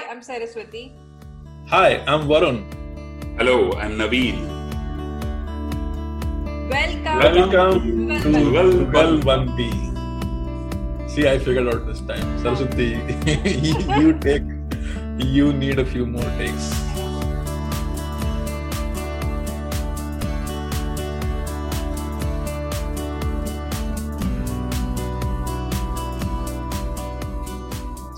Hi, I'm Saraswati. Hi, I'm Varun. Hello, I'm Naveen. Welcome. Welcome to Well Well One B. See, I figured out this time. Saraswati, you take, you need a few more takes.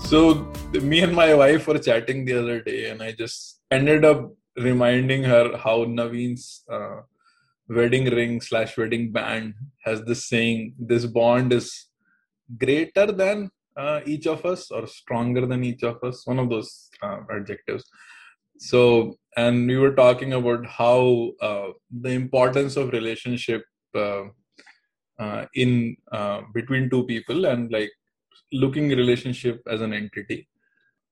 So, me and my wife were chatting the other day, and I just ended up reminding her how Naveen's uh, wedding ring slash wedding band has this saying this bond is greater than uh, each of us or stronger than each of us one of those uh, adjectives. So and we were talking about how uh, the importance of relationship uh, uh, in between two people and like looking relationship as an entity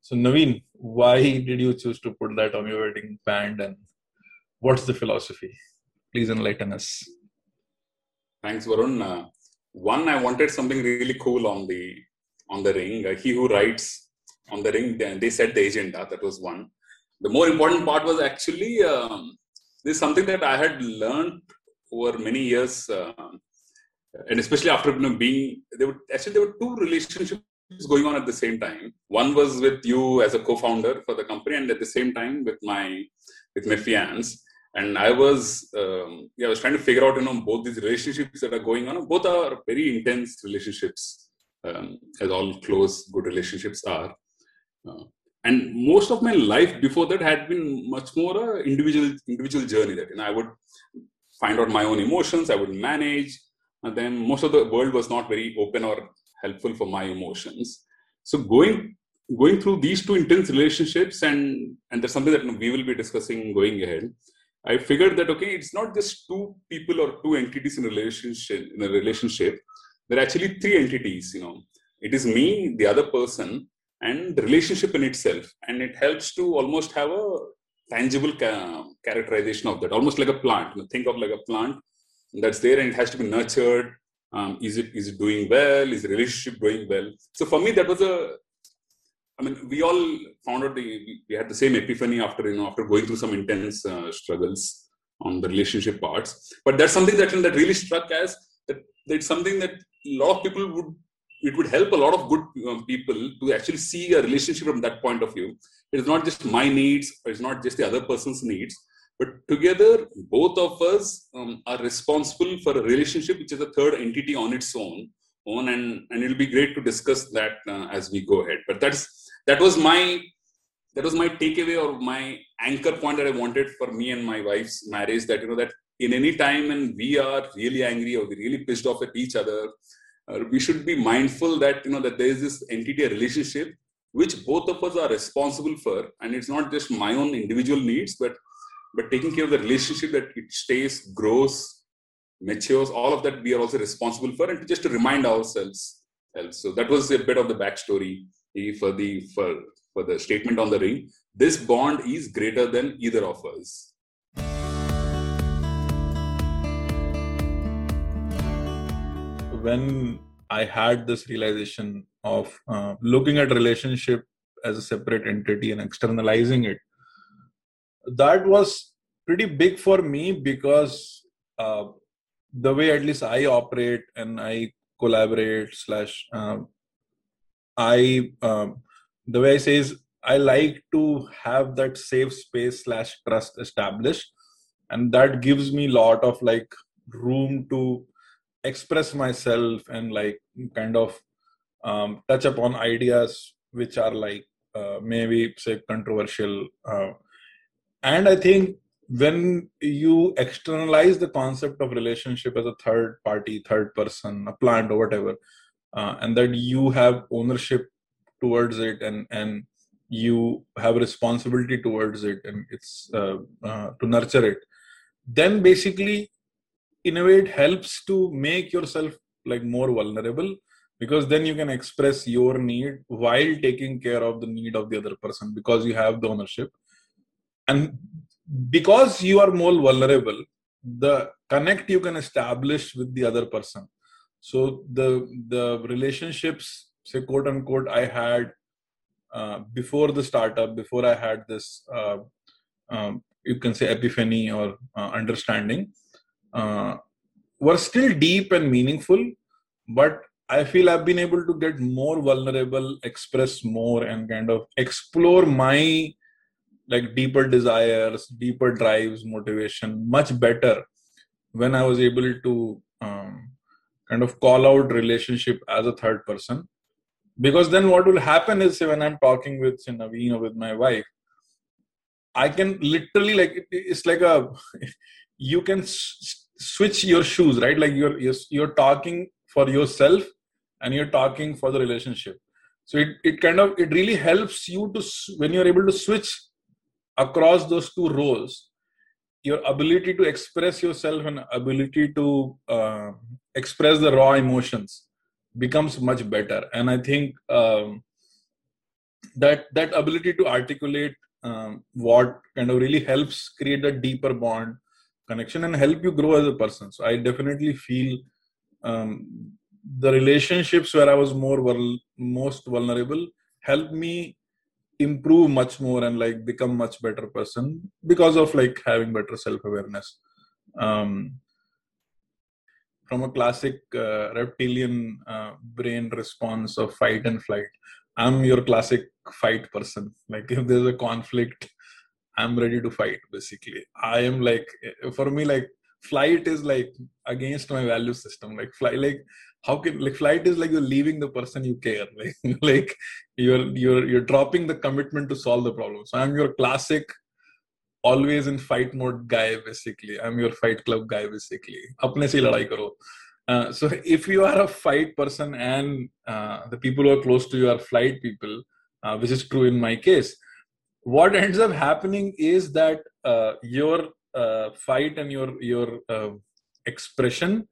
so naveen why did you choose to put that on your wedding band and what's the philosophy please enlighten us Thanks, Varun. Uh, one, I wanted something really cool on the on the ring. Uh, he who writes on the ring, they, they set the agenda. That was one. The more important part was actually um, this is something that I had learned over many years, uh, and especially after you know, being there were actually there were two relationships going on at the same time. One was with you as a co-founder for the company, and at the same time with my with my fiance. And i was um, yeah, i was trying to figure out you know both these relationships that are going on. Both are very intense relationships um, as all close good relationships are. Uh, and most of my life before that had been much more a individual individual journey that you know i would find out my own emotions i would manage and then most of the world was not very open or helpful for my emotions so going going through these two intense relationships and and there's something that we will be discussing going ahead I figured that okay, it's not just two people or two entities in a relationship. In a relationship, there are actually three entities. You know, it is me, the other person, and the relationship in itself, and it helps to almost have a tangible ca- characterization of that, almost like a plant. You know, think of like a plant that's there and it has to be nurtured. Um, is it is it doing well? Is the relationship doing well? So for me, that was a I mean, we all found out the, we had the same epiphany after you know after going through some intense uh, struggles on the relationship parts. But that's something that that really struck as that it's something that a lot of people would it would help a lot of good um, people to actually see a relationship from that point of view. It is not just my needs, it's not just the other person's needs, but together both of us um, are responsible for a relationship which is a third entity on its own. On and and it'll be great to discuss that uh, as we go ahead. But that's that was my that was my takeaway or my anchor point that I wanted for me and my wife's marriage. That you know that in any time when we are really angry or we really pissed off at each other, uh, we should be mindful that you know that there is this entity, relationship, which both of us are responsible for, and it's not just my own individual needs, but but taking care of the relationship that it stays, grows, matures. All of that we are also responsible for, and just to remind ourselves. So that was a bit of the backstory for the for for the statement on the ring this bond is greater than either of us when i had this realization of uh, looking at relationship as a separate entity and externalizing it that was pretty big for me because uh, the way at least i operate and i collaborate slash uh, I um, the way I say is I like to have that safe space slash trust established, and that gives me a lot of like room to express myself and like kind of um, touch upon ideas which are like uh, maybe say controversial. Uh, and I think when you externalize the concept of relationship as a third party, third person, a plant or whatever, uh, and that you have ownership towards it and and you have responsibility towards it and it's uh, uh, to nurture it then basically in a way it helps to make yourself like more vulnerable because then you can express your need while taking care of the need of the other person because you have the ownership and because you are more vulnerable the connect you can establish with the other person so the the relationships say quote unquote i had uh, before the startup, before I had this, uh, um, you can say epiphany or uh, understanding, uh, were still deep and meaningful. But I feel I've been able to get more vulnerable, express more, and kind of explore my like deeper desires, deeper drives, motivation much better when I was able to um, kind of call out relationship as a third person. Because then what will happen is when i'm talking with Naveen or with my wife i can literally like it's like a you can s- switch your shoes right? Like you're, you're you're talking for yourself and you're talking for the relationship. So it, it kind of it really helps you to when you're able to switch across those two roles your ability to express yourself and ability to uh, express the raw emotions becomes much better. And i think um, that that ability to articulate um, what kind of really helps create a deeper bond connection and help you grow as a person. So i definitely feel um, the relationships where i was more most vulnerable helped me improve much more and like become much better person because of like having better self awareness um, from a classic uh, reptilian uh, brain response of fight and flight i'm your classic fight person. Like if there's a conflict i'm ready to fight basically. I am like for me like flight is like against my value system. Like fly like how can like flight is like you're leaving the person you care like like you're you're you're dropping the commitment to solve the problem. So i'm your classic always in fight mode guy basically. I'm your fight club guy basically. Apne se ladai uh, so if you are a fight person and uh, the people who are close to you are flight people uh, which is true in my case what ends up happening is that uh, your uh, fight and your your uh, expression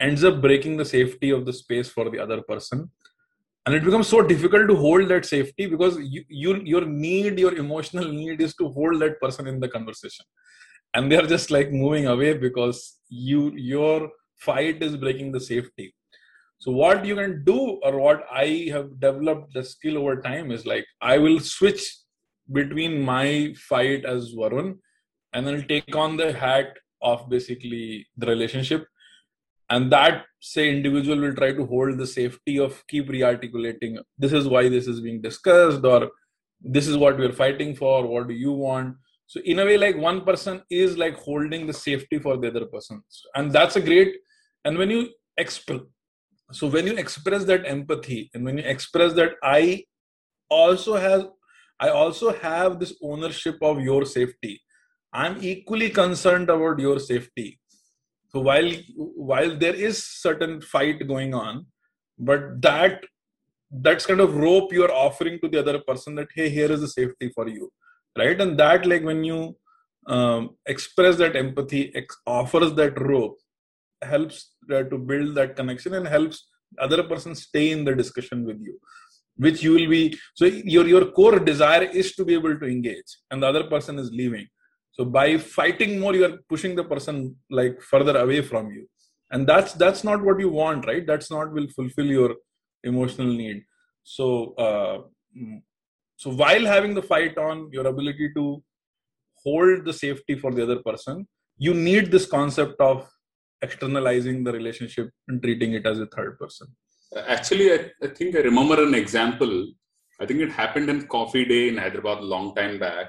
ends up breaking the safety of the space for the other person. And it becomes so difficult to hold that safety because you, you, your need your emotional need is to hold that person in the conversation. And they're just like moving away because you your fight is breaking the safety. So what you can do or what i have developed the skill over time is like i will switch between my fight as varun and then take on the hat of basically the relationship and that say individual will try to hold the safety of keep re-articulating this is why this is being discussed or this is what we're fighting for what do you want? So in a way like one person is like holding the safety for the other person. And that's a great and when you express so when you express that empathy and when you express that i also have i also have this ownership of your safety. I'm equally concerned about your safety so while while there is certain fight going on but that that's kind of rope you're offering to the other person that hey here is the safety for you right? And that like when you um, express that empathy ex- offers that rope helps uh, to build that connection and helps other person stay in the discussion with you which you will be so your your core desire is to be able to engage and the other person is leaving so by fighting more you are pushing the person like further away from you. And that's that's not what you want right? That's not will fulfill your emotional need. So uh, so while having the fight on your ability to hold the safety for the other person you need this concept of externalizing the relationship and treating it as a third person. Actually I, I think i remember an example. I think it happened in coffee day in hyderabad a long time back.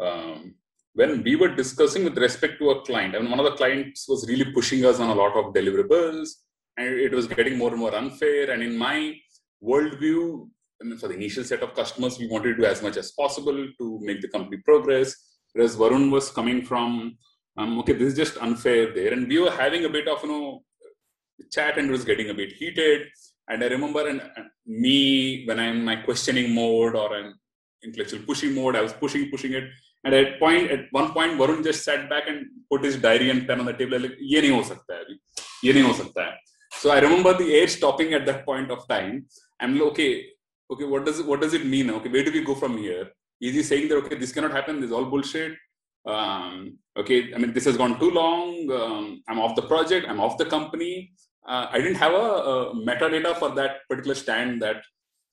Um, when we were discussing with respect to a client, I mean, one of the clients was really pushing us on a lot of deliverables, and it was getting more and more unfair. And in my worldview, I mean, for the initial set of customers, we wanted to do as much as possible to make the company progress. Whereas Varun was coming from, um, okay, this is just unfair there, and we were having a bit of you know chat, and it was getting a bit heated. And I remember, and me when I'm in my questioning mode or I'm intellectual pushing mode, I was pushing, pushing it and at point at one point Varun just sat back and put his diary and pen on the table like ये नहीं हो सकता है अभी ये नहीं हो सकता है so I remember the air stopping at that point of time I'm like okay okay what does it, what does it mean okay where do we go from here is he saying that okay this cannot happen this is all bullshit um, okay I mean this has gone too long um, I'm off the project I'm off the company uh, I didn't have a, a metadata for that particular stand that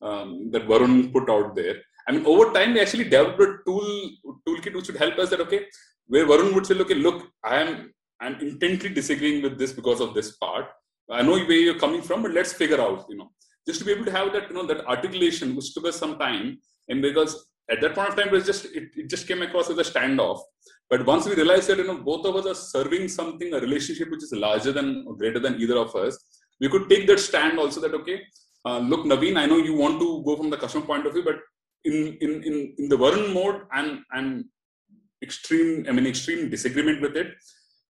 um, that Varun put out there. I mean, over time, we actually developed a tool toolkit which would help us that okay, where Varun would say, okay, look, I am I'm intently disagreeing with this because of this part. I know where you're coming from, but let's figure out, you know, just to be able to have that, you know, that articulation, which took us some time, and because at that point of time, it was just it, it just came across as a standoff. But once we realized that, you know, both of us are serving something, a relationship which is larger than or greater than either of us, we could take that stand also that okay, uh, look, Naveen, I know you want to go from the customer point of view, but in in in, in the Varun mode, I'm I'm extreme, I mean extreme disagreement with it.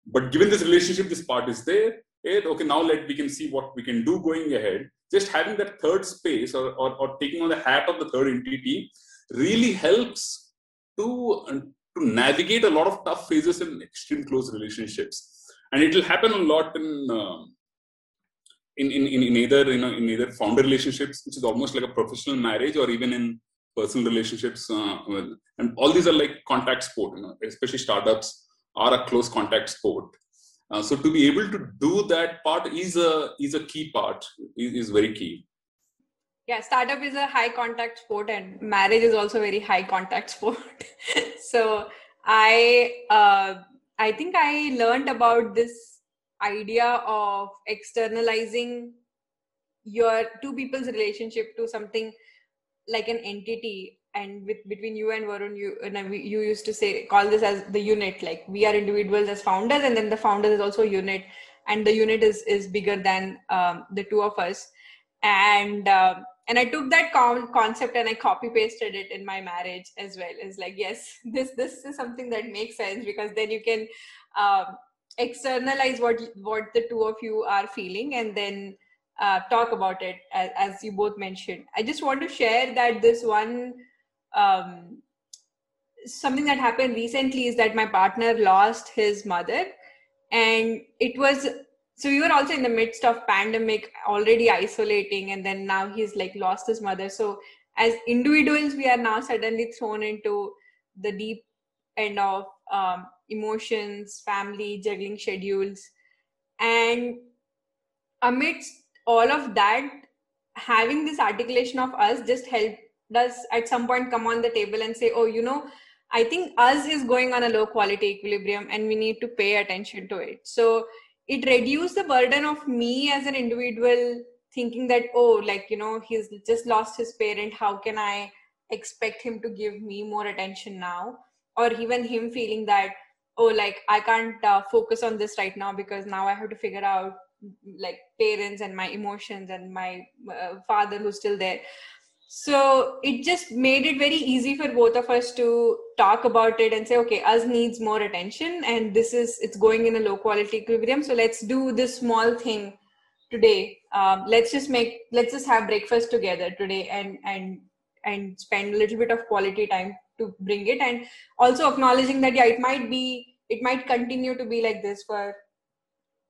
But given this relationship, this part is there. It, okay, now let we can see what we can do going ahead. Just having that third space or, or, or taking on the hat of the third entity really helps to, uh, to navigate a lot of tough phases in extreme close relationships. And it will happen a lot in, uh, in, in, in either you know in either founder relationships, which is almost like a professional marriage, or even in personal relationships. Uh, and all these are like contact sport, you know, especially startups are a close contact sport. Uh, so to be able to do that part is a is a key part is, is very key yeah startup is a high contact sport and marriage is also very high contact sport so i uh, i think i learned about this idea of externalizing your two people's relationship to something like an entity and with between you and Varun, you and you used to say call this as the unit. Like we are individuals as founders, and then the founders is also a unit, and the unit is is bigger than um, the two of us. And um, and I took that con- concept and I copy pasted it in my marriage as well. It's like yes, this this is something that makes sense because then you can um, externalize what what the two of you are feeling, and then. Uh, talk about it as, as, you both mentioned. I just want to share that this one um, something that happened recently is that my partner lost his mother and it was so we were also in the midst of pandemic already isolating and then now he's like lost his mother so as individuals we are now suddenly thrown into the deep end of um, emotions family juggling schedules and amidst all of that having this articulation of us just helped us at some point come on the table and say oh you know i think us is going on a low quality equilibrium and we need to pay attention to it. So it reduced the burden of me as an individual thinking that oh like you know he's just lost his parent. How can i expect him to give me more attention now? Or even him feeling that oh like i can't uh, focus on this right now because now i have to figure out like parents and my emotions and my uh, father who's still there. So it just made it very easy for both of us to talk about it and say okay us needs more attention and this is it's going in a low quality equilibrium so let's do this small thing today. Um, let's just make let's just have breakfast together today and and and spend a little bit of quality time to bring it. And also acknowledging that yeah it might be it might continue to be like this for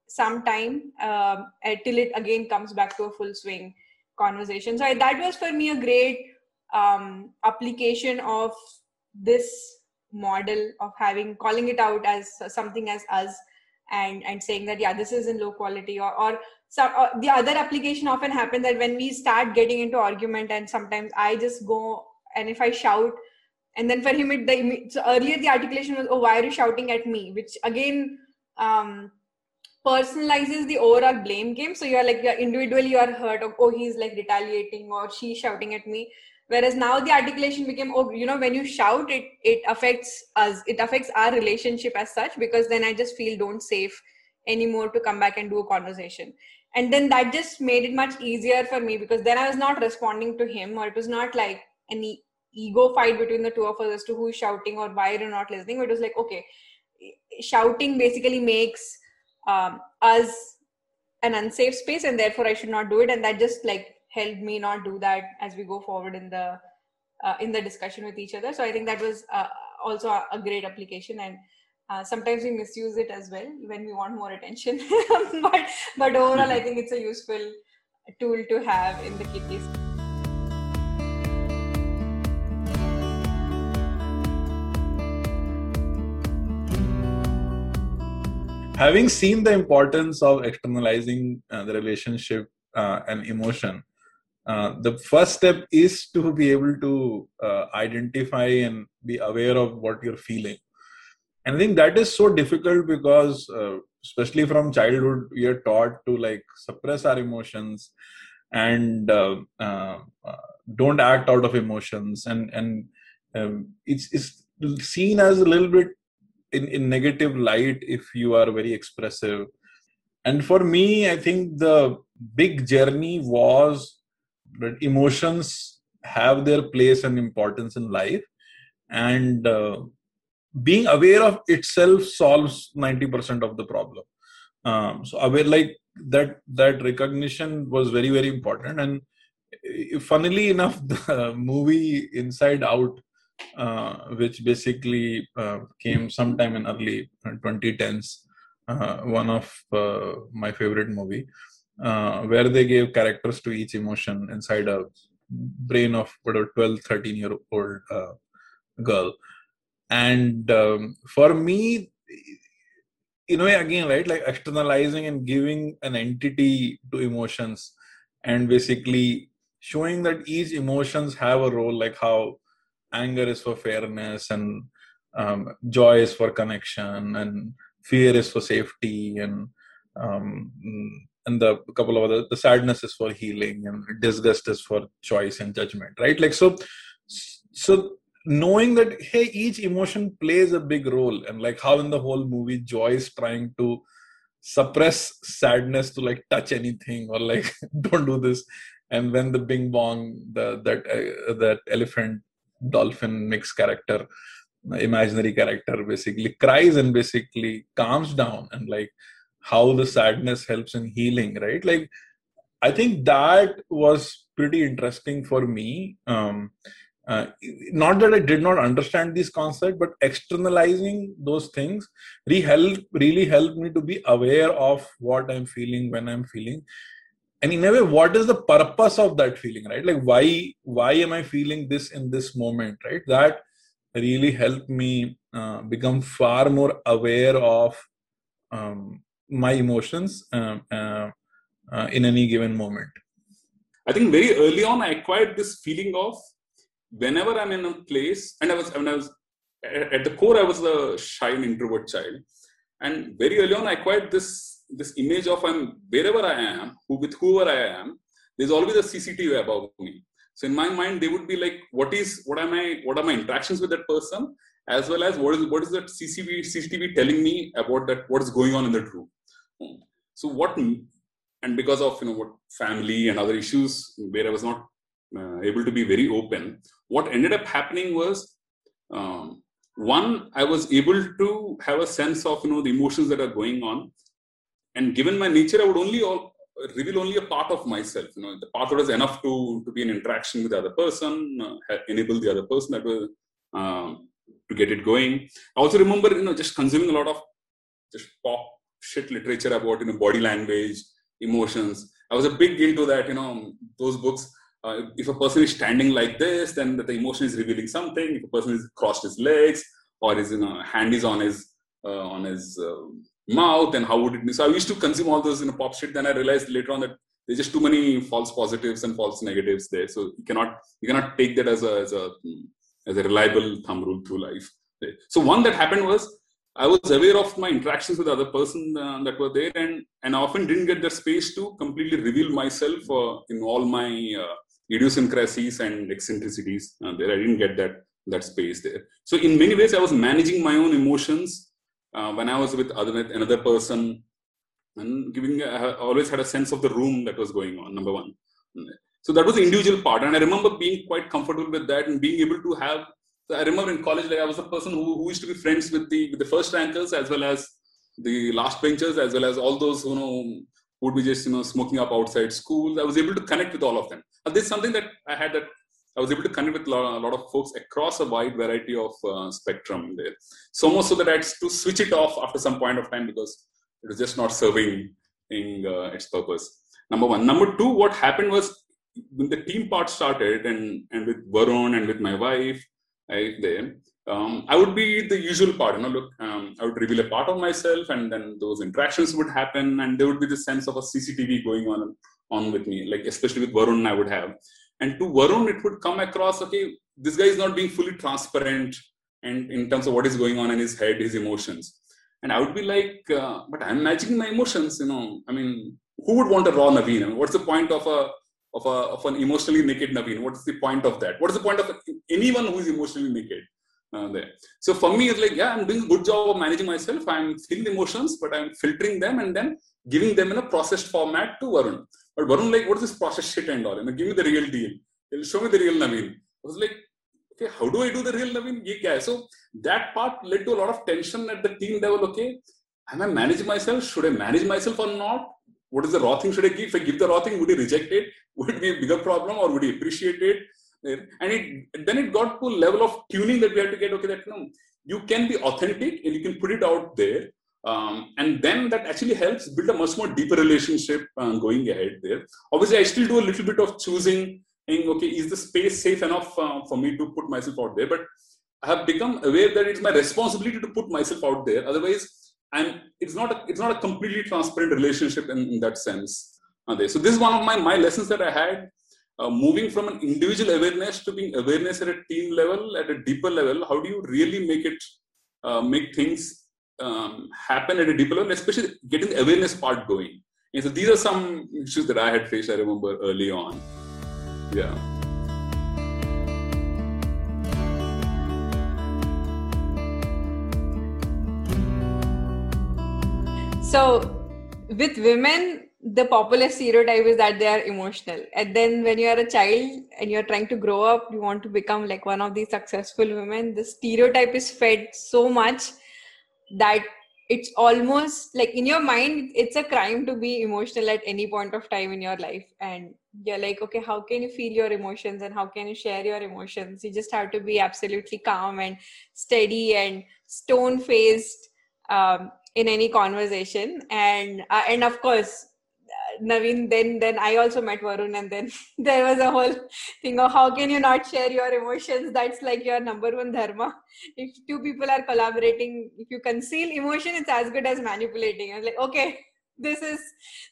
some time um, till it again comes back to a full swing conversation. So I, that was for me a great um, application of this model of having calling it out as something as us and and saying that yeah this is in low quality or or, so, or the other application often happen that when we start getting into argument and sometimes i just go and if i shout and then for him it the so earlier the articulation was oh why are you shouting at me which again um personalizes the overall blame game. So you're like, you're individually you're hurt, or oh, he's like retaliating, or she's shouting at me. Whereas now the articulation became, oh, you know, when you shout, it it affects us, it affects our relationship as such, because then I just feel don't safe anymore to come back and do a conversation. And then that just made it much easier for me because then I was not responding to him, or it was not like any ego fight between the two of us as to who's shouting or why you're not listening. It was like, okay, shouting basically makes um, as an unsafe space and therefore i should not do it. And that just like helped me not do that as we go forward in the uh, in the discussion with each other. So i think that was uh, also a, a, great application. And uh, sometimes we misuse it as well when we want more attention. But but overall i think it's a useful tool to have in the kitties having seen the importance of externalizing uh, the relationship uh, and emotion uh, the first step is to be able to uh, identify and be aware of what you're feeling. And i think that is so difficult because uh, especially from childhood we are taught to like suppress our emotions and uh, uh, don't act out of emotions. And and um, it's it's seen as a little bit in, in negative light if you are very expressive. And for me i think the big journey was that emotions have their place and importance in life. And uh, being aware of itself solves 90% of the problem. Um, so aware like that that recognition was very very important. And uh, funnily enough the movie inside out uh, which basically uh, came sometime in early 2010s uh, one of uh, my favorite movie uh, where they gave characters to each emotion inside a brain of whatever 12 13 year old girl. And um, for me in a way again right like externalizing and giving an entity to emotions and basically showing that each emotions have a role like how anger is for fairness and um, joy is for connection and fear is for safety and um, and the couple of other the sadness is for healing and disgust is for choice and judgment right? Like so so knowing that hey each emotion plays a big role and like how in the whole movie joy is trying to suppress sadness to like touch anything or like don't do this. And when the bing bong the that uh, that elephant dolphin mix character imaginary character basically cries and basically calms down and like how the sadness helps in healing right? Like i think that was pretty interesting for me. Um uh, not that i did not understand this concept but externalizing those things really help really helped me to be aware of what i'm feeling when i'm feeling and in a way what is the purpose of that feeling right? Like why why am i feeling this in this moment right? That really helped me uh, become far more aware of um, my emotions um, uh, uh, in any given moment. I think very early on i acquired this feeling of whenever i'm in a place and i was when i was at the core i was a shy and introvert child. And very early on i acquired this this image of I'm wherever I am, who with whoever I am, there's always a CCTV above me. So in my mind, they would be like, what is what am I what are my interactions with that person, as well as what is what is that CCTV CCTV telling me about that what is going on in that room. So what and because of you know what family and other issues where I was not uh, able to be very open, what ended up happening was um, one I was able to have a sense of you know the emotions that are going on and given my nature, I would only all, reveal only a part of myself. You know, the part that was enough to to be in interaction with the other person, uh, enable the other person that will um, to get it going. I also remember, you know, just consuming a lot of just pop shit literature about you know body language, emotions. I was a big into that. You know, those books. Uh, if a person is standing like this, then the emotion is revealing something. If a person is crossed his legs or his you know hand is on his uh, on his uh, mouth and how would it be? So i used to consume all those in a pop shit. Then i realized later on that there's just too many false positives and false negatives there. So you cannot you cannot take that as a as a as a reliable thumb rule through life. So one that happened was i was aware of my interactions with other person uh, that were there and and i often didn't get the space to completely reveal myself uh, in all my uh, idiosyncrasies and eccentricities uh, there. I didn't get that that space there. So in many ways i was managing my own emotions uh, when I was with other, another person and giving, I always had a sense of the room that was going on, number one. So that was the individual part. And I remember being quite comfortable with that and being able to have, I remember in college, like I was a person who, who used to be friends with the, with the first rankers as well as the last benchers, as well as all those, you know, would be just, you know, smoking up outside school. I was able to connect with all of them. And this is something that I had that I was able to connect with a lot, of folks across a wide variety of uh, spectrum there. So much so that I had to switch it off after some point of time because it was just not serving in, uh, its purpose. Number one. Number two, what happened was when the team part started and, and with Varun and with my wife, I, there, um, I would be the usual part, you know, look, um, I would reveal a part of myself and then those interactions would happen and there would be the sense of a CCTV going on on with me, like especially with Varun, I would have. And to Varun, it would come across, okay, this guy is not being fully transparent and in terms of what is going on in his head, his emotions. And I would be like, uh, but I'm managing my emotions, you know. I mean, who would want a raw Naveen? I mean, what's the point of a of a of an emotionally naked Naveen? What's the point of that? What is the point of anyone who is emotionally naked? Uh, there. So for me, it's like, yeah, I'm doing a good job of managing myself. I'm feeling the emotions, but I'm filtering them and then giving them in a processed format to Varun. But Varun, like, what is this process shit and all? And give me the real deal. Show me the real Naveen. I was like, okay, how do I do the real Naveen? Yeah, so that part led to a lot of tension at the team level. Okay, am I managing myself? Should I manage myself or not? What is the raw thing should I give? If I give the raw thing, would he reject it? Would it be a bigger problem or would he appreciate it? And it then it got to a level of tuning that we had to get. Okay, that you can be authentic and you can put it out there. Um, and then that actually helps build a much more deeper relationship uh, going ahead there. Obviously, I still do a little bit of choosing okay, is the space safe enough uh, for me to put myself out there? But I have become aware that it's my responsibility to put myself out there. Otherwise, I'm, it's not a, it's not a completely transparent relationship in, in that sense. Uh, there. So this is one of my, my lessons that I had. Uh, moving from an individual awareness to being awareness at a team level, at a deeper level, how do you really make it, uh, make things um, happen at a deeper level, especially getting the awareness part going. And so these are some issues that I had faced, I remember early on. Yeah. So, with women, the popular stereotype is that they are emotional. And then, when you are a child and you're trying to grow up, you want to become like one of these successful women, the stereotype is fed so much that it's almost like in your mind it's a crime to be emotional at any point of time in your life. And you're like okay how can you feel your emotions and how can you share your emotions? You just have to be absolutely calm and steady and stone faced um, in any conversation. And uh, and of course Naveen, then then I also met Varun, and then there was a whole thing of how can you not share your emotions? That's like your number one dharma. If two people are collaborating, if you conceal emotion, it's as good as manipulating. I was like, okay, this is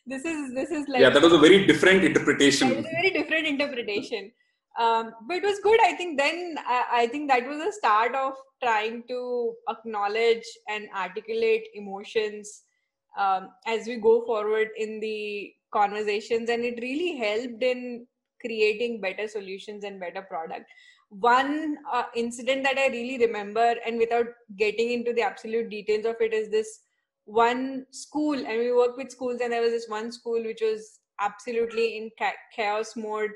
this is this is like yeah, that was a very different interpretation. It was a very different interpretation. Um, but it was good. I think then I, I think that was the start of trying to acknowledge and articulate emotions um, as we go forward in the conversations and it really helped in creating better solutions and better product. One uh, incident that i really remember and without getting into the absolute details of it is this one school and we work with schools and there was this one school which was absolutely in chaos mode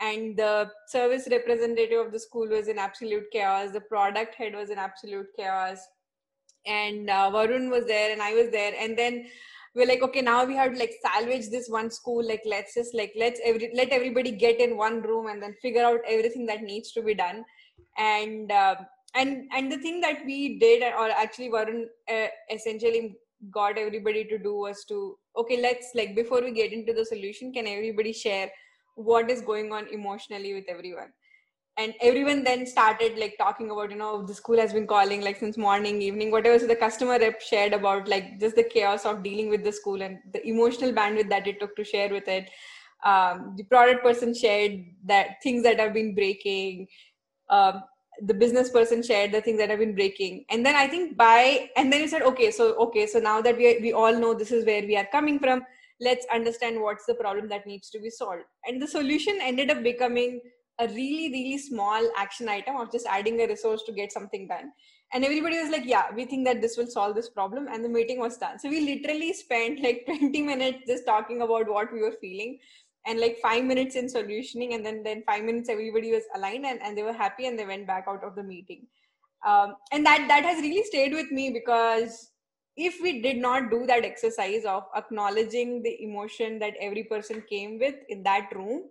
and the service representative of the school was in absolute chaos the product head was in absolute chaos and uh, Varun was there and I was there and then we're like okay now we have to like salvage this one school. Like let's just like let's every let everybody get in one room and then figure out everything that needs to be done. And uh, and and the thing that we did or actually Varun uh, essentially got everybody to do was to okay let's like before we get into the solution can everybody share what is going on emotionally with everyone and everyone then started like talking about you know the school has been calling like since morning evening whatever. So the customer rep shared about like just the chaos of dealing with the school and the emotional bandwidth that it took to share with it. Um, the product person shared that things that have been breaking. Um, the business person shared the things that have been breaking. And then i think by and then he said okay so okay so now that we, we all know this is where we are coming from let's understand what's the problem that needs to be solved. And the solution ended up becoming a really really small action item of just adding a resource to get something done. And everybody was like yeah we think that this will solve this problem and the meeting was done. So we literally spent like 20 minutes just talking about what we were feeling and like five minutes in solutioning and then then five minutes everybody was aligned and, and they were happy and they went back out of the meeting. Um, and that that has really stayed with me because if we did not do that exercise of acknowledging the emotion that every person came with in that room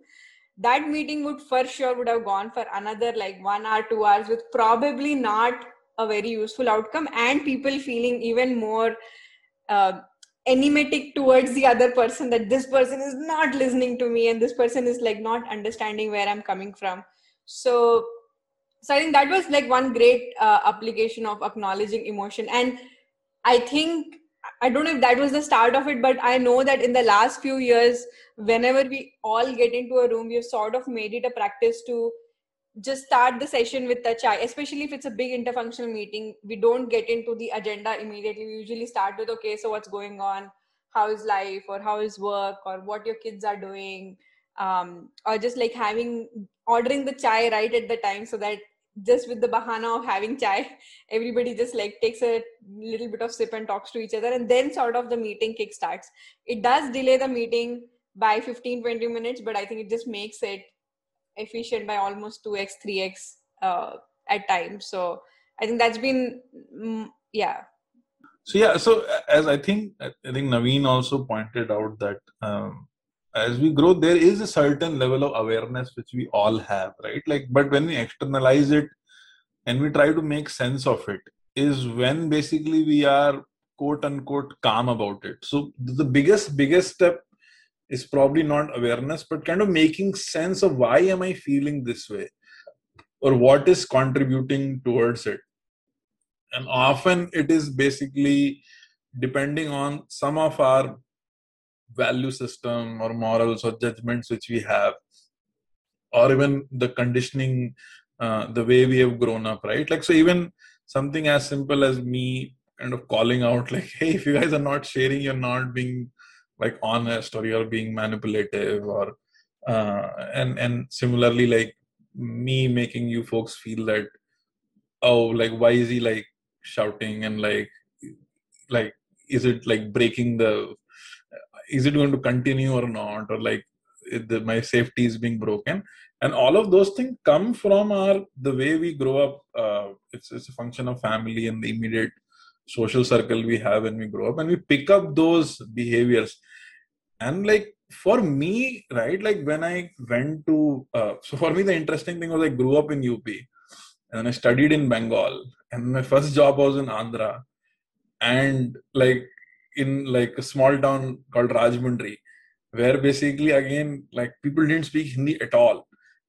that meeting would for sure would have gone for another like one hour two hours with probably not a very useful outcome and people feeling even more uh, enigmatic towards the other person that this person is not listening to me and this person is like not understanding where i'm coming from. So so i think that was like one great uh, application of acknowledging emotion. And i think I don't know if that was the start of it, but I know that in the last few years, whenever we all get into a room, we've sort of made it a practice to just start the session with the chai, especially if it's a big interfunctional meeting. We don't get into the agenda immediately. We usually start with, okay, so what's going on? How is life, or how is work, or what your kids are doing, um, or just like having ordering the chai right at the time so that just with the bahana of having chai, everybody just like takes a little bit of sip and talks to each other, and then sort of the meeting kick starts. It does delay the meeting by 15 20 minutes, but I think it just makes it efficient by almost 2x 3x uh, at times so i think that's been mm, yeah so yeah so as i think i think naveen also pointed out that um, as we grow there is a certain level of awareness which we all have right? Like but when we externalize it and we try to make sense of it is when basically we are quote unquote calm about it. So the biggest biggest step is probably not awareness but kind of making sense of why am i feeling this way or what is contributing towards it. And often it is basically depending on some of our value system or morals or judgments which we have or even the conditioning uh, the way we have grown up right? Like so even something as simple as me kind of calling out like hey if you guys are not sharing you're not being like honest or you're being manipulative or uh, and and similarly like me making you folks feel that oh like why is he like shouting and like like is it like breaking the is it going to continue or not? Or like the, my safety is being broken. And all of those things come from our the way we grow up uh, it's, it's a function of family and the immediate social circle we have when we grow up. And we pick up those behaviors. And like for me right like when i went to uh, so for me the interesting thing was i grew up in up and i studied in bengal. And my first job was in andhra. And like in like a small town called Rajahmundry where basically again like people didn't speak hindi at all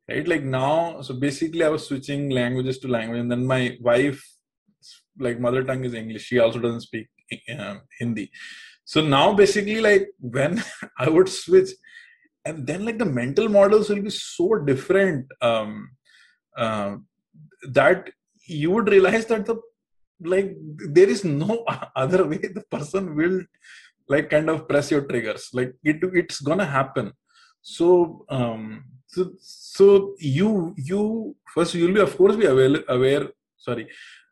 right? Like now so basically i was switching languages to language and then my wife like mother tongue is english. She also doesn't speak um, hindi. So now basically like when i would switch and then like the mental models will be so different um uh, that you would realize that the like there is no other way the person will like kind of press your triggers. Like it it's gonna happen. So um so so you you first you'll be of course be aware aware sorry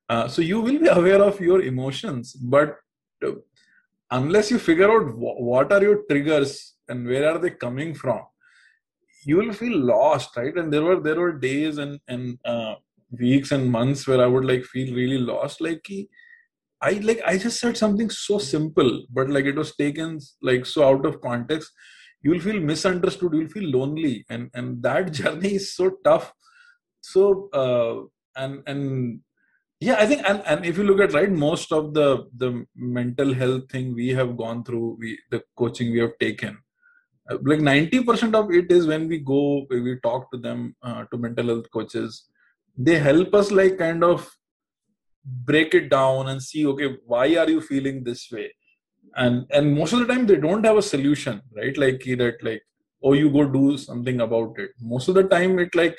uh, so you will be aware of your emotions but uh, unless you figure out what are your triggers and where are they coming from you will feel lost right? And there were there were days and and uh, weeks and months where i would like feel really lost like i like i just said something so simple but like it was taken like so out of context. You'll feel misunderstood you'll feel lonely and and that journey is so tough. So uh, and and yeah i think and, and if you look at right most of the the mental health thing we have gone through we the coaching we have taken uh, like 90% of it is when we go we talk to them uh, to mental health coaches they help us like kind of break it down and see okay why are you feeling this way? And and most of the time they don't have a solution right? Like that like oh you go do something about it. Most of the time it like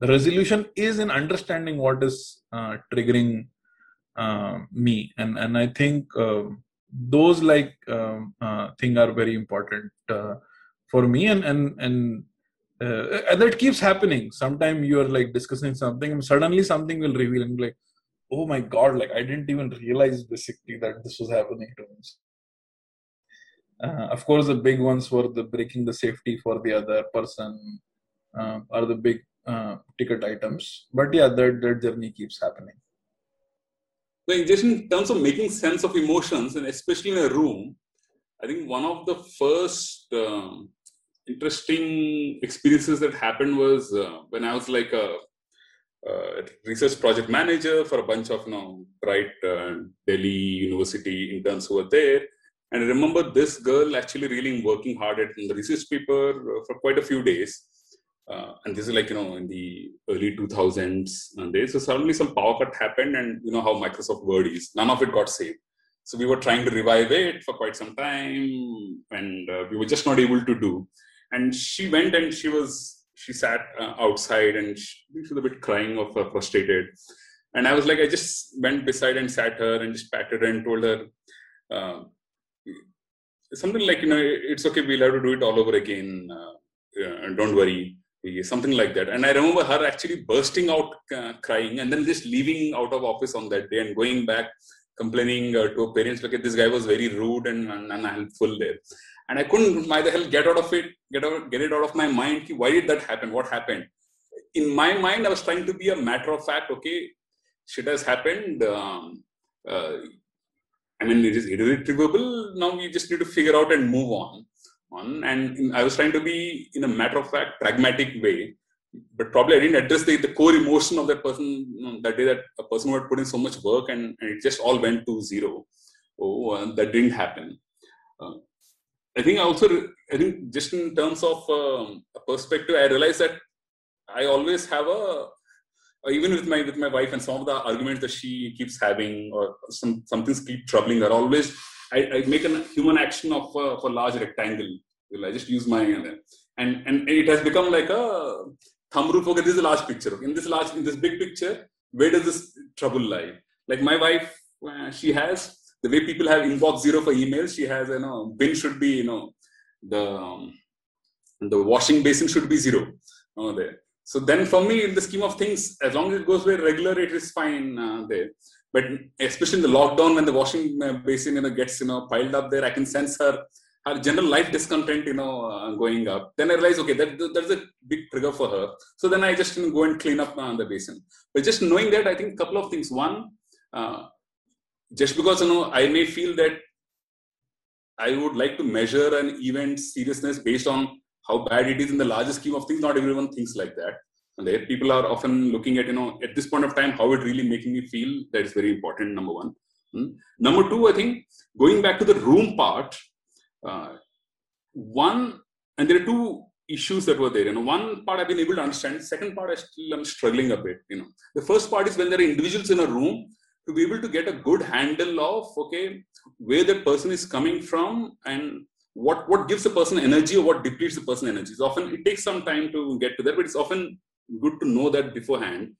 the resolution is in understanding what is uh, triggering uh, me. And and i think uh, those like um, uh, thing are very important uh, for me. And and and uh, and that keeps happening sometime you are like discussing something and suddenly something will reveal and like oh my god like i didn't even realize basically that this was happening to me uh, of course the big ones were the breaking the safety for the other person uh, are the big uh, ticket items. But yeah, that, that journey keeps happening. So, just in terms of making sense of emotions, and especially in a room, I think one of the first um, interesting experiences that happened was uh, when I was like a, a, research project manager for a bunch of you know bright uh, Delhi University interns who were there. And I remember this girl actually really working hard at the research paper uh, for quite a few days uh, and this is like you know in the early 2000s and days so suddenly some power cut happened and you know how microsoft word is none of it got saved so we were trying to revive it for quite some time, and uh, we were just not able to do. And she went and she was she sat uh, outside and she, she, was a bit crying of uh, frustrated. And I was like, I just went beside and sat her and just patted her and told her uh, something like, you know, it's okay, we'll have to do it all over again. Uh, don't worry something like that. And I remember her actually bursting out uh, crying and then just leaving out of office on that day and going back complaining uh, to her parents, at this guy was very rude and, and, unhelpful there. And I couldn't, why the hell, get out of it, get out, get it out of my mind. Why did that happen? What happened? In my mind, I was trying to be a matter of fact. Okay, shit has happened. Um, uh, I mean, it is irretrievable. Now we just need to figure out and move on. On and I was trying to be in a matter of fact, pragmatic way but probably I didn't address the, the core emotion of that person you know, that day that a person who had put in so much work and, and it just all went to zero. Oh, uh, that didn't happen. Uh, I think also, I think just in terms of um, a perspective, I realized that I always have a, even with my with my wife and some of the arguments that she keeps having or some some things keep troubling her. Always, I, I make a human action of, uh, of a large rectangle. I just use my hand and and it has become like a thumb rule okay this is a large picture okay? in this large in this big picture where does this trouble lie like my wife uh, she has the way people have inbox zero for emails she has you know bin should be you know the um, the washing basin should be zero oh, there so then for me in the scheme of things as long as it goes very regular it is fine uh, there but especially in the lockdown when the washing uh, basin you know gets you know piled up there i can sense her her general life discontent, you know, uh, going up. Then I realize okay, that, that's a big trigger for her. So then I just you know, go and clean up uh, the basin. But just knowing that, I think a couple of things. One, uh, just because you know, I may feel that I would like to measure an event seriousness based on how bad it is in the larger scheme of things. Not everyone thinks like that. And there, people are often looking at, you know, at this point of time, how it really making me feel. That is very important. Number one. Hmm. Number two, I think going back to the room part, uh, one, and there are two issues that were there. You know, one part I've been able to understand. Second part I still am struggling a bit. You know, the first part is when there are individuals in a room to be able to get a good handle of okay where that person is coming from and what what gives the person energy or what depletes the person energy. It's often it takes some time to get to that, but it's often good to know that beforehand.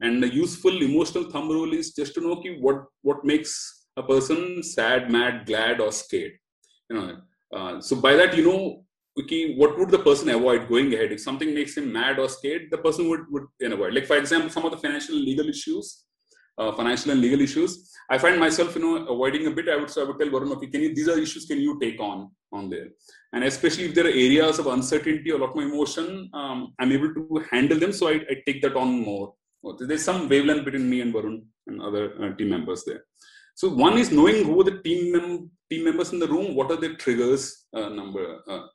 And a useful emotional thumb rule is just to know okay, what what makes a person sad, mad, glad, or scared. You know, uh, so by that, you know, okay, what would the person avoid going ahead? If something makes him mad or scared, the person would, would avoid. Like, for example, some of the financial legal issues, uh, financial and legal issues, I find myself, you know, avoiding a bit. I would, so I would tell Varun, okay, can you, these are issues can you take on on there? And especially if there are areas of uncertainty a lot more emotion, um, I'm able to handle them. So I, I, take that on more. There's some wavelength between me and Varun and other uh, team members there. So one is knowing who the team mem- team members in the room, what are their triggers uh, number. Uh,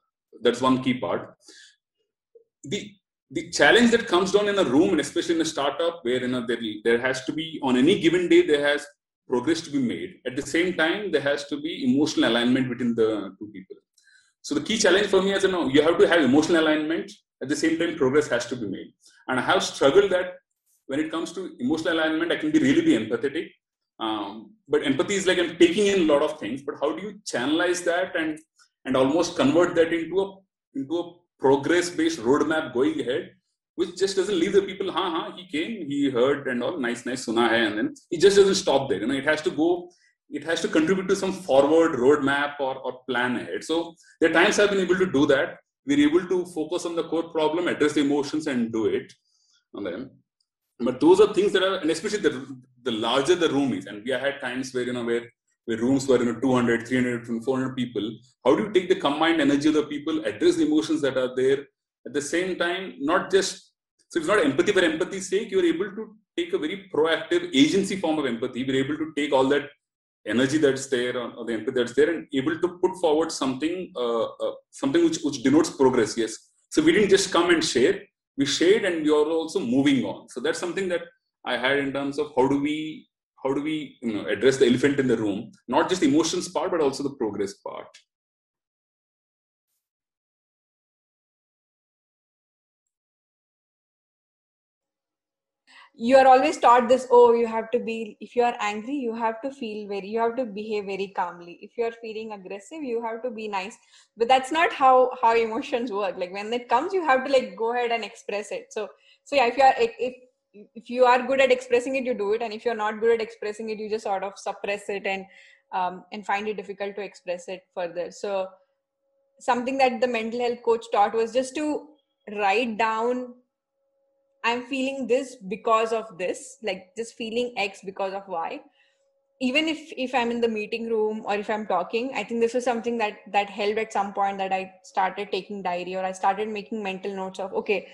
that's one key part. The the challenge that comes down in a room, and especially in a startup, where you know there, there has to be on any given day there has progress to be made. At the same time, there has to be emotional alignment between the two people. So the key challenge for me is you know you have to have emotional alignment. At the same time, progress has to be made. And I have struggled that when it comes to emotional alignment, I can be really be empathetic um, but empathy is like I'm taking in a lot of things, but how do you channelize that and and almost convert that into a into a progress-based roadmap going ahead, which just doesn't leave the people, ha ha, he came, he heard and all, nice, nice, suna hai, and then it just doesn't stop there. You know, it has to go, it has to contribute to some forward roadmap or, or plan ahead. So the times I've been able to do that. We're able to focus on the core problem, address the emotions, and do it. But those are things that are and especially the the larger the room is and we have had times where you know where where rooms were you know 200 300 400 people. How do you take the combined energy of the people address the emotions that are there? At the same time not just so it's not empathy for empathy's sake you're able to take a very proactive agency form of empathy. We're able to take all that energy that's there or the empathy that's there and able to put forward something uh, uh, something which, which denotes progress yes. So we didn't just come and share. We shared and we are also moving on. So that's something that i had in terms of how do we how do we you know, address the elephant in the room? Not just the emotions part but also the progress part. You are always taught this oh you have to be if you are angry you have to feel very you have to behave very calmly. If you are feeling aggressive you have to be nice. But that's not how how emotions work. Like when it comes you have to like go ahead and express it. So so yeah if you are if if you are good at expressing it you do it. And if you're not good at expressing it you just sort of suppress it and um, and find it difficult to express it further. So something that the mental health coach taught was just to write down i'm feeling this because of this like just feeling x because of y. Even if if i'm in the meeting room or if i'm talking i think this was something that that helped at some point that i started taking diary or i started making mental notes of okay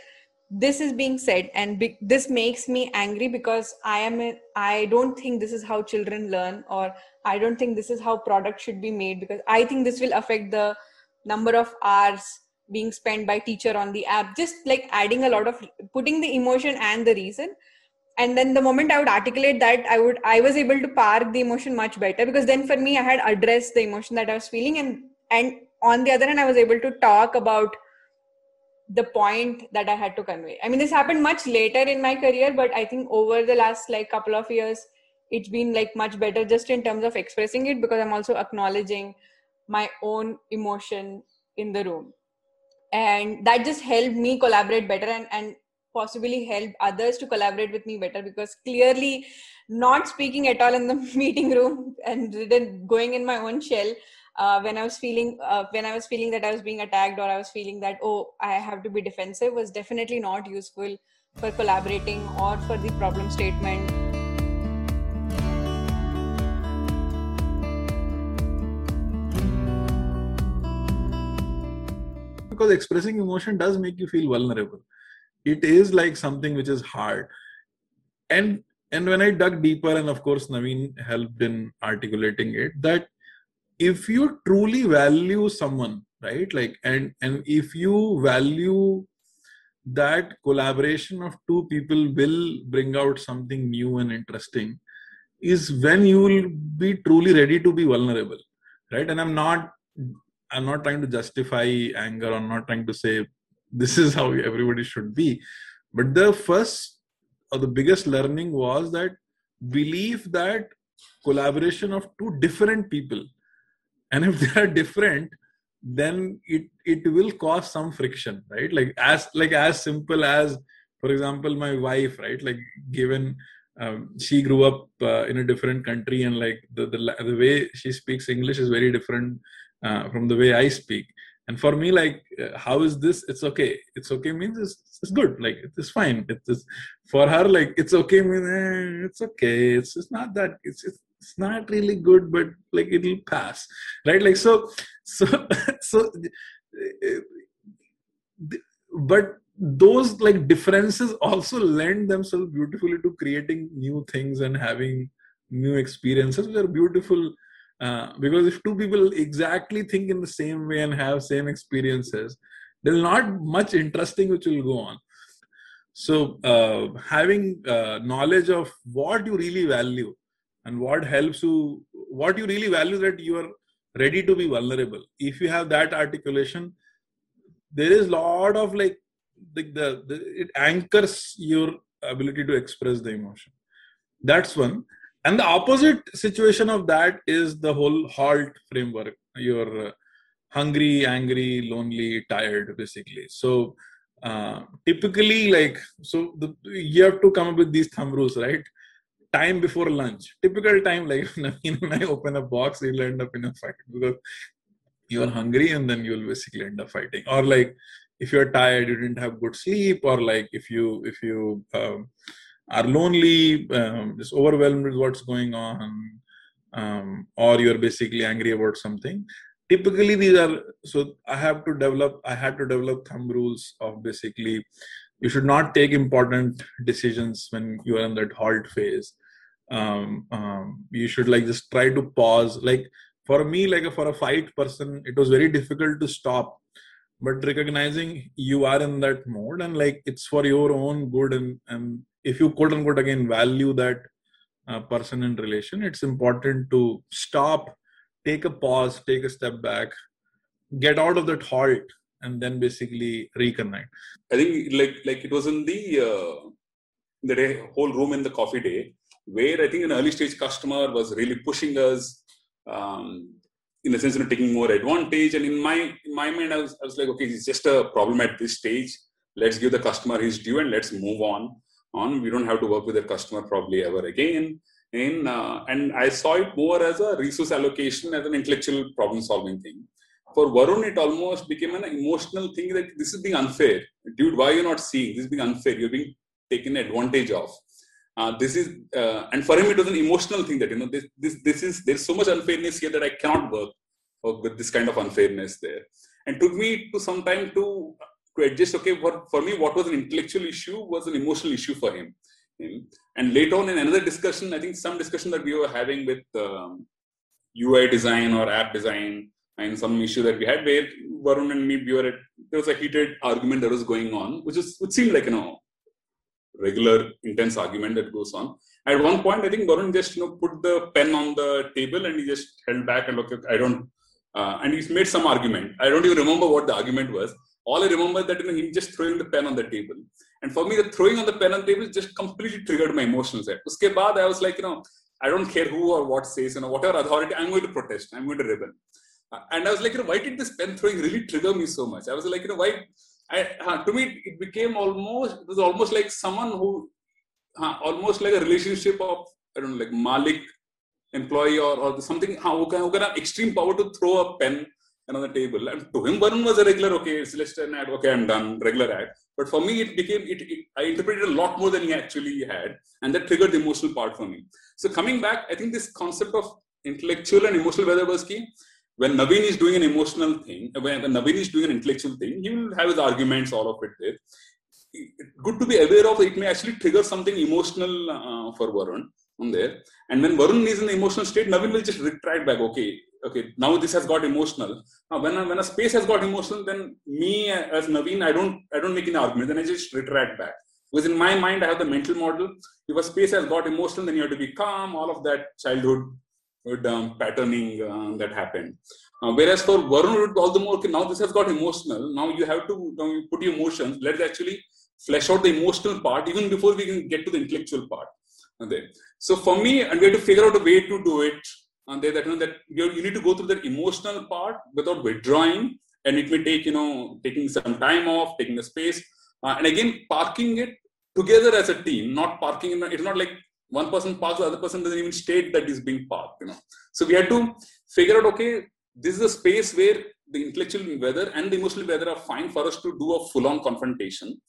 this is being said and be, this makes me angry because i am a, i don't think this is how children learn or i don't think this is how product should be made because i think this will affect the number of hours being spent by teacher on the app. Just like adding a lot of putting the emotion and the reason. And then the moment i would articulate that i would i was able to park the emotion much better because then for me i had addressed the emotion that i was feeling and and on the other hand i was able to talk about the point that i had to convey. I mean this happened much later in my career but i think over the last like couple of years it's been like much better just in terms of expressing it because i'm also acknowledging my own emotion in the room. And that just helped me collaborate better and, and possibly help others to collaborate with me better because clearly not speaking at all in the meeting room and then going in my own shell uh, when I was feeling uh, when I was feeling that I was being attacked or I was feeling that oh I have to be defensive was definitely not useful for collaborating or for the problem statement. Because expressing emotion does make you feel vulnerable. It is like something which is hard. And and when i dug deeper and of course naveen helped in articulating it that if you truly value someone right like and and if you value that collaboration of two people will bring out something new and interesting is when you will be truly ready to be vulnerable right and i'm not I'm not trying to justify anger. I'm not trying to say this is how everybody should be. But the first or the biggest learning was that belief that collaboration of two different people, and if they are different, then it it will cause some friction, right? Like as like as simple as, for example, my wife, right? Like given um, she grew up uh, in a different country and like the, the the way she speaks english is very different uh, from the way I speak. And for me, like, uh, how is this? It's okay. It's okay means it's, it's good. Like, it's fine. It's, for her, like, it's okay means eh, it's okay. It's it's not that. It's, it's it's not really good, but like it'll pass, right? Like so, so so. Uh, but those like differences also lend themselves beautifully to creating new things and having new experiences which are beautiful uh, because if two people exactly think in the same way and have same experiences, there's not much interesting which will go on. So uh, having uh, knowledge of what you really value and what helps you, what you really value that you are ready to be vulnerable. If you have that articulation, there is lot of like the, the, the it anchors your ability to express the emotion. That's one and the opposite situation of that is the whole halt framework you're uh, hungry angry lonely tired basically so uh, typically like so the, you have to come up with these thumb rules right time before lunch typical time like when i open a box you'll end up in a fight because you're hungry and then you'll basically end up fighting or like if you're tired you didn't have good sleep or like if you if you um, are lonely, um, just overwhelmed with what's going on, um, or you're basically angry about something. Typically, these are so I have to develop. I had to develop thumb rules of basically you should not take important decisions when you are in that halt phase. Um, um, you should like just try to pause. Like for me, like for a fight person, it was very difficult to stop but recognizing you are in that mode and like it's for your own good and and if you quote unquote again value that uh, person in relation it's important to stop take a pause take a step back get out of that halt and then basically reconnect i think like like it was in the uh, the day, whole room in the coffee day, where I think an early stage customer was really pushing us, um, in a sense, know, taking more advantage. And in my in my mind, I was, I was like, okay, it's just a problem at this stage. Let's give the customer his due and let's move on. On, we don't have to work with the customer probably ever again. And uh, and I saw it more as a resource allocation, as an intellectual problem solving thing for Varun, it almost became an emotional thing that this is being unfair. Dude, why are you not seeing? This is being unfair. You're being taken advantage of. Uh, this is, uh, and for him, it was an emotional thing that, you know, this, this, this is, there's so much unfairness here that I cannot work, work with this kind of unfairness there. And took me to some time to, to adjust, okay, what, for me, what was an intellectual issue was an emotional issue for him. And later on in another discussion, I think some discussion that we were having with um, UI design or app design, and some issue that we had where Varun and me, we were at, there was a heated argument that was going on, which is which seemed like you know regular intense argument that goes on. At one point, I think Varun just you know put the pen on the table and he just held back and looked. I don't, uh, and he's made some argument. I don't even remember what the argument was. All I remember that you know him just throwing the pen on the table. And for me, the throwing on the pen on the table just completely triggered my emotions. There. Uske baad, I was like, you know, I don't care who or what says, you know, whatever authority, I'm going to protest. I'm going to rebel and I was like, you know, why did this pen throwing really trigger me so much? I was like, you know, why? I, uh, to me, it became almost, it was almost like someone who, uh, almost like a relationship of, I don't know, like Malik employee or, or something, who can, who can have extreme power to throw a pen on the table. And to him, Varun was a regular, okay, it's just an ad, okay, I'm done, regular ad. But for me, it became, it, it, I interpreted a lot more than he actually had. And that triggered the emotional part for me. So coming back, I think this concept of intellectual and emotional weather was key when Naveen is doing an emotional thing, when, when Naveen is doing an intellectual thing, he will have his arguments, all of it there. Good to be aware of it may actually trigger something emotional uh, for Varun on there. And when Varun is in the emotional state, Naveen will just retract back. Okay, okay, now this has got emotional. Now, when a, when a space has got emotional, then me as Naveen, I don't I don't make any argument. Then I just retract back. Because in my mind, I have the mental model. If a space has got emotional, then you have to be calm. All of that childhood um, patterning uh, that happened. Uh, whereas for Varun, all the more, okay, now this has got emotional. Now you have to now you put your emotions. Let's actually flesh out the emotional part even before we can get to the intellectual part. There. So for me, and we have to figure out a way to do it. And that, you, know, that you, need to go through that emotional part without withdrawing, and it may take you know taking some time off, taking the space, uh, and again parking it together as a team, not parking. In, it's not like one person parks, the other person doesn't even state that is being parked. You know, so we had to figure out. Okay, this is a space where the intellectual weather and the emotional weather are fine for us to do a full-on confrontation.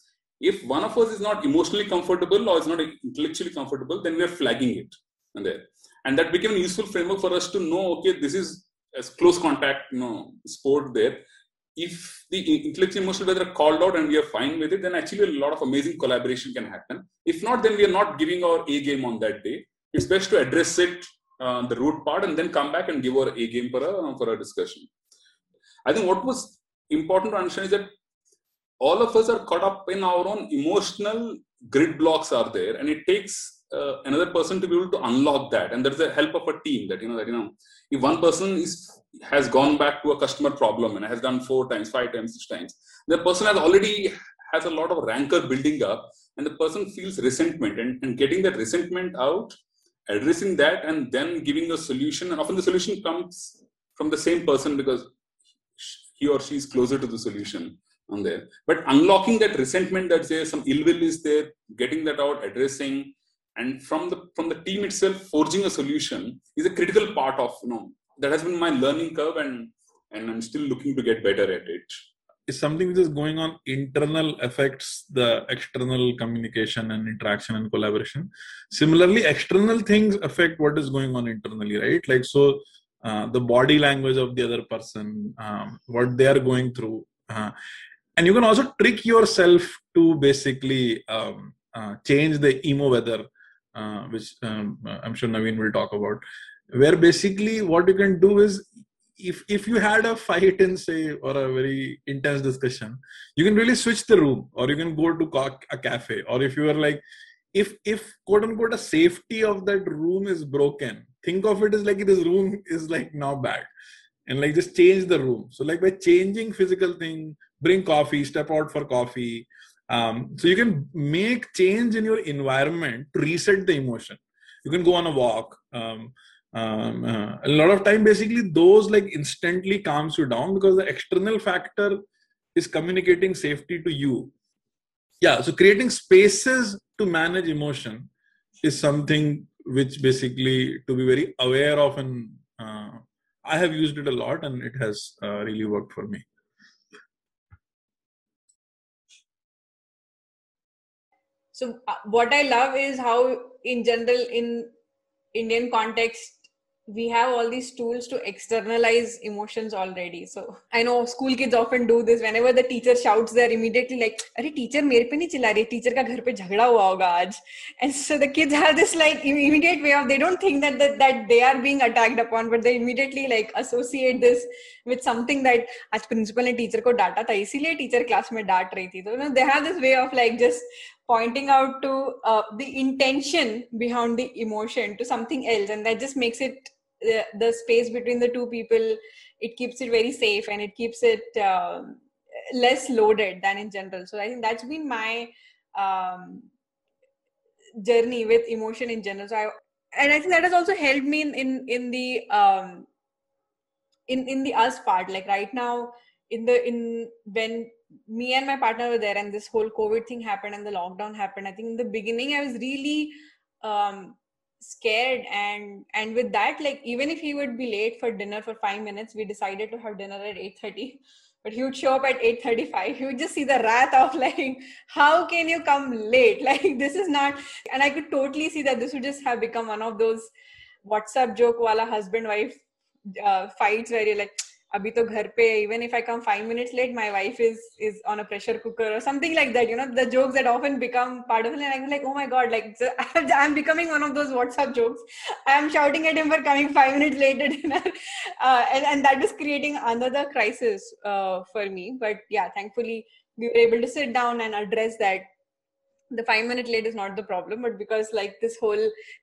If one of us is not emotionally comfortable or is not intellectually comfortable, then we are flagging it. And there, and that became a useful framework for us to know. Okay, this is as close contact, you know, sport there if the intellectual emotional weather called out and we are fine with it, then actually a lot of amazing collaboration can happen. If not, then we are not giving our A game on that day. It's best to address it, uh, the root part, and then come back and give our A game for a, for a discussion. I think what was important to understand is that all of us are caught up in our own emotional grid blocks are there, and it takes uh, another person to be able to unlock that. And there's the help of a team that, you know, that, you know, if one person is has gone back to a customer problem and has done four times, five times, six times, the person has already has a lot of rancor building up and the person feels resentment and, and getting that resentment out, addressing that and then giving a solution. And often the solution comes from the same person because he or she is closer to the solution on there. But unlocking that resentment that there, some ill will is there, getting that out, addressing, and from the from the team itself forging a solution is a critical part of you know that has been my learning curve and and i'm still looking to get better at it. Is something which is going on internal affects the external communication and interaction and collaboration? Similarly external things affect what is going on internally right? Like so uh, the body language of the other person um, what they are going through uh, and you can also trick yourself to basically um, uh, change the emo weather uh, which um, I'm sure Naveen will talk about, where basically what you can do is if if you had a fight in say or a very intense discussion, you can really switch the room, or you can go to a cafe, or if you are like if if quote unquote a safety of that room is broken, think of it as like this room is like now bad and like just change the room. So like by changing physical thing bring coffee step out for coffee um, so you can make change in your environment to reset the emotion. You can go on a walk um, um, uh, a lot of time basically those like instantly calms you down because the external factor is communicating safety to you. Yeah so creating spaces to manage emotion is something which basically to be very aware of and uh, i have used it a lot and it has uh, really worked for me so uh, what i love is how in general in indian context we have all these tools to externalize emotions already so i know school kids often do this whenever the teacher shouts they're immediately like अरे teacher मेरे पे नहीं चिल्ला रही teacher का घर पे झगड़ा हुआ होगा आज and so the kids have this like immediate way of they don't think that that, that they are being attacked upon but they immediately like associate this with something that आज principal ने teacher को डांटा था इसीलिए teacher class में डांट रही थी तो you know, they have this way of like just pointing out to uh, the intention behind the emotion to something else and that just makes it the, the space between the two people it keeps it very safe and it keeps it um, less loaded than in general. So i think that's been my um, journey with emotion in general. So i and i think that has also helped me in in, in the um, in in the us part. Like right now in the in when me and my partner were there and this whole covid thing happened and the lockdown happened. I think in the beginning i was really um, scared and and with that like even if he would be late for dinner for five minutes we decided to have dinner at 8.30 but he would show up at 8.35 he would just see the wrath of like how can you come late? Like this is not and i could totally see that this would just have become one of those whatsapp joke wala husband wife uh, fights where you're like abhi to ghar pe even if i come 5 minutes late my wife is is on a pressure cooker or something like that you know the jokes that often become part of it and i'm like oh my god like i'm becoming one of those whatsapp jokes. I am shouting at him for coming 5 minutes late uh, and, and that was creating another crisis uh, for me. But yeah thankfully we were able to sit down and address that. The five minute late is not the problem but because like this whole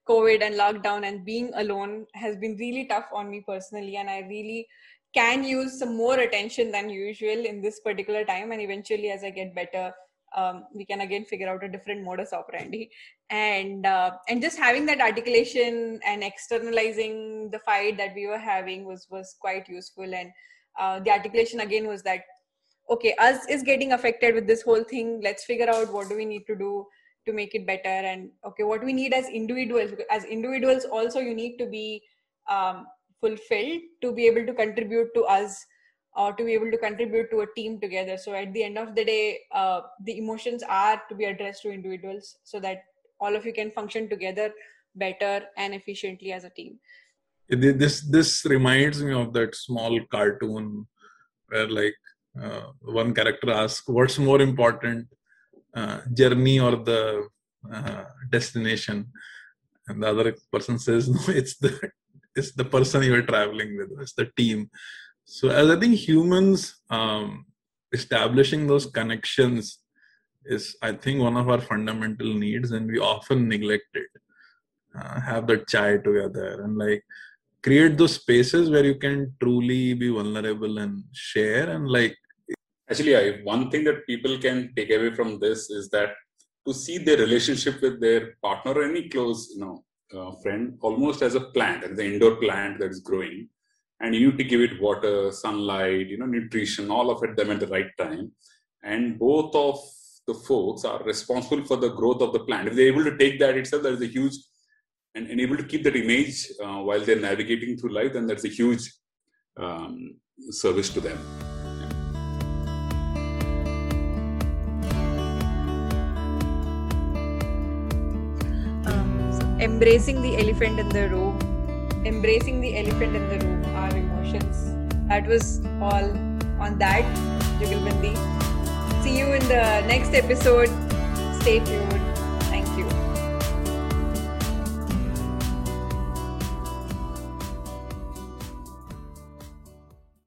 covid and lockdown and being alone has been really tough on me personally and i really can use some more attention than usual in this particular time and eventually as i get better um, we can again figure out a different modus operandi. And uh, and just having that articulation and externalizing the fight that we were having was was quite useful. And uh, the articulation again was that okay us is getting affected with this whole thing. Let's figure out what do we need to do to make it better. And okay what we need as individuals as individuals also you need to be um, fulfilled to be able to contribute to us or to be able to contribute to a team together. So at the end of the day uh, the emotions are to be addressed to individuals so that all of you can function together better and efficiently as a team. This this reminds me of that small cartoon where like uh, one character asks what's more important uh, journey or the uh, destination? And the other person says no it's the it's the person you're traveling with it's the team. So as i think humans um, establishing those connections is i think one of our fundamental needs and we often neglect it. Uh, have that chai together and like create those spaces where you can truly be vulnerable and share and like actually I, one thing that people can take away from this is that to see their relationship with their partner or any close you know uh, friend almost as a plant, as an indoor plant that is growing. And you need to give it water, sunlight, you know, nutrition, all of it them at the right time. And both of the folks are responsible for the growth of the plant. If they're able to take that itself, that is a huge and, and able to keep that image uh, while they're navigating through life, then that's a huge um, service to them. Embracing the elephant in the room embracing the elephant in the room our emotions. That was all on that jugalbandi. See you in the next episode. Stay tuned